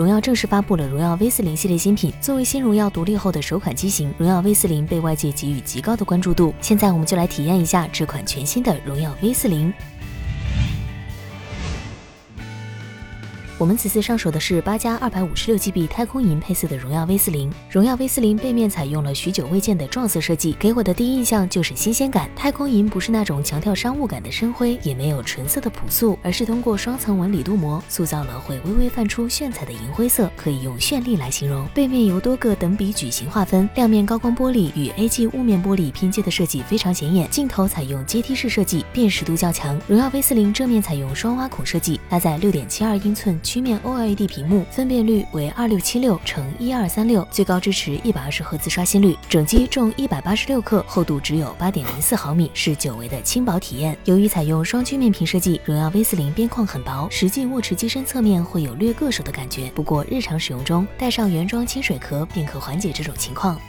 荣耀正式发布了荣耀 V 四零系列新品。作为新荣耀独立后的首款机型，荣耀 V 四零被外界给予极高的关注度。现在我们就来体验一下这款全新的荣耀 V 四零。我们此次上手的是八加二百五十六 GB 太空银配色的荣耀 V 四零。荣耀 V 四零背面采用了许久未见的撞色设计，给我的第一印象就是新鲜感。太空银不是那种强调商务感的深灰，也没有纯色的朴素，而是通过双层纹理镀膜塑造了会微微泛出炫彩的银灰色，可以用绚丽来形容。背面由多个等比矩形划分，亮面高光玻璃与 AG 雾面玻璃拼接的设计非常显眼。镜头采用阶梯式设计，辨识度较强。荣耀 V 四零正面采用双挖孔设计，搭载六点七二英寸。曲面 OLED 屏幕，分辨率为二六七六乘一二三六，最高支持一百二十赫兹刷新率。整机重一百八十六克，厚度只有八点零四毫米，是久违的轻薄体验。由于采用双曲面屏设计，荣耀 V 四零边框很薄，实际握持机身侧面会有略硌手的感觉。不过日常使用中，带上原装清水壳便可缓解这种情况。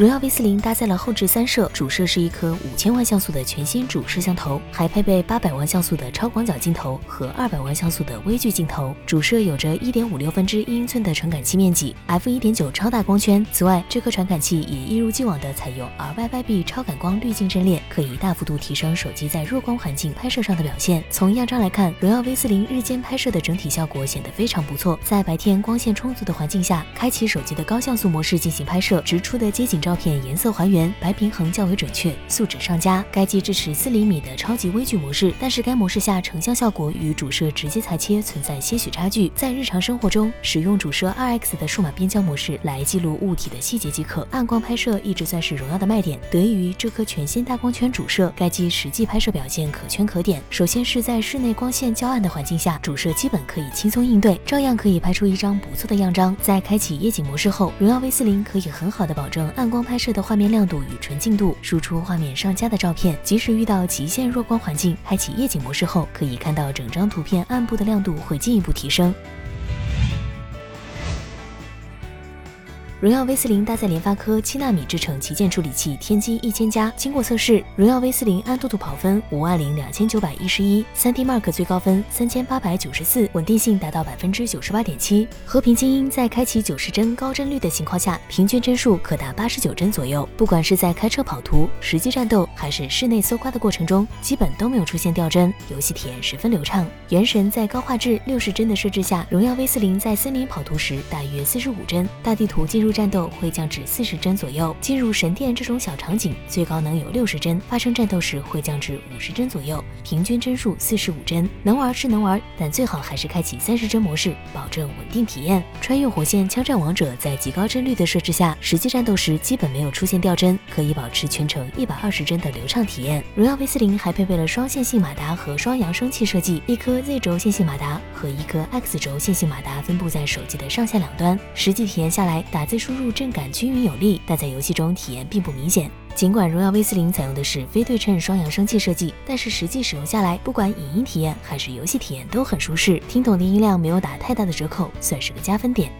荣耀 V 四零搭载了后置三摄，主摄是一颗五千万像素的全新主摄像头，还配备八百万像素的超广角镜头和二百万像素的微距镜头。主摄有着一点五六分之一英寸的传感器面积，f 一点九超大光圈。此外，这颗传感器也一如既往的采用 RYYB 超感光滤镜阵列，可以大幅度提升手机在弱光环境拍摄上的表现。从样张来看，荣耀 V 四零日间拍摄的整体效果显得非常不错。在白天光线充足的环境下，开启手机的高像素模式进行拍摄，直出的街景照。照片颜色还原，白平衡较为准确，素质上佳。该机支持四厘米的超级微距模式，但是该模式下成像效果与主摄直接裁切存在些许差距。在日常生活中，使用主摄 2X 的数码变焦模式来记录物体的细节即可。暗光拍摄一直算是荣耀的卖点，得益于这颗全新大光圈主摄，该机实际拍摄表现可圈可点。首先是在室内光线较暗的环境下，主摄基本可以轻松应对，照样可以拍出一张不错的样张。在开启夜景模式后，荣耀 V40 可以很好的保证暗光。拍摄的画面亮度与纯净度，输出画面上佳的照片。即使遇到极限弱光环境，开启夜景模式后，可以看到整张图片暗部的亮度会进一步提升。荣耀 V 四零搭载联发科七纳米制程旗舰处理器天玑一千加，经过测试，荣耀 V 四零安兔兔跑分五万零两千九百一十一，三 D Mark 最高分三千八百九十四，稳定性达到百分之九十八点七。和平精英在开启九十帧高帧率的情况下，平均帧数可达八十九帧左右。不管是在开车跑图、实际战斗，还是室内搜刮的过程中，基本都没有出现掉帧，游戏体验十分流畅。原神在高画质六十帧的设置下，荣耀 V 四零在森林跑图时大约四十五帧，大地图进入。战斗会降至四十帧左右，进入神殿这种小场景最高能有六十帧，发生战斗时会降至五十帧左右，平均帧数四十五帧。能玩是能玩，但最好还是开启三十帧模式，保证稳定体验。穿越火线。枪战王者在极高帧率的设置下，实际战斗时基本没有出现掉帧，可以保持全程一百二十帧的流畅体验。荣耀 V 四零还配备了双线。性马达和双扬声器设计，一颗 Z 轴线。性马达和一颗 X 轴线。性马达分布在手机的上下两端，实际体验下来，打字。输入震感均匀有力，但在游戏中体验并不明显。尽管荣耀 V 四零采用的是非对称双扬声器设计，但是实际使用下来，不管影音体验还是游戏体验都很舒适，听筒的音量没有打太大的折扣，算是个加分点。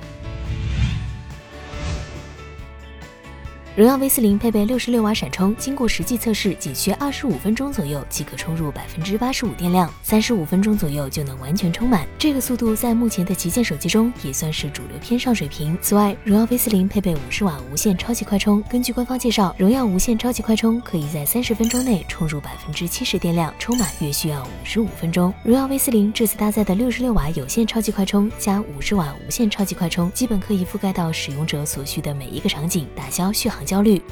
荣耀 V 四零配备六十六瓦闪充，经过实际测试，仅需二十五分钟左右即可充入百分之八十五电量，三十五分钟左右就能完全充满。这个速度在目前的旗舰手机中也算是主流偏上水平。此外，荣耀 V 四零配备五十瓦无线超级快充。根据官方介绍，荣耀无线超级快充可以在三十分钟内充入百分之七十电量，充满约需要五十五分钟。荣耀 V 四零这次搭载的六十六瓦有线超级快充加五十瓦无线超级快充，基本可以覆盖到使用者所需的每一个场景，打消续航。焦虑。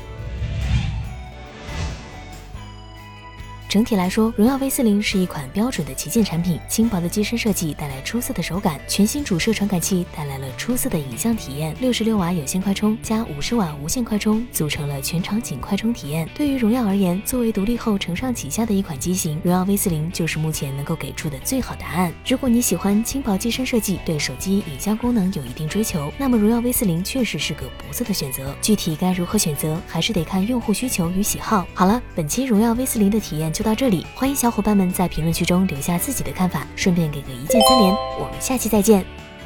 整体来说，荣耀 V 四零是一款标准的旗舰产品。轻薄的机身设计带来出色的手感，全新主摄传感器带来了出色的影像体验。六十六瓦有线快充加五十瓦无线快充，组成了全场景快充体验。对于荣耀而言，作为独立后承上启下的一款机型，荣耀 V 四零就是目前能够给出的最好答案。如果你喜欢轻薄机身设计，对手机影像功能有一定追求，那么荣耀 V 四零确实是个不错的选择。具体该如何选择，还是得看用户需求与喜好。好了，本期荣耀 V 四零的体验。就到这里，欢迎小伙伴们在评论区中留下自己的看法，顺便给个一键三连，我们下期再见。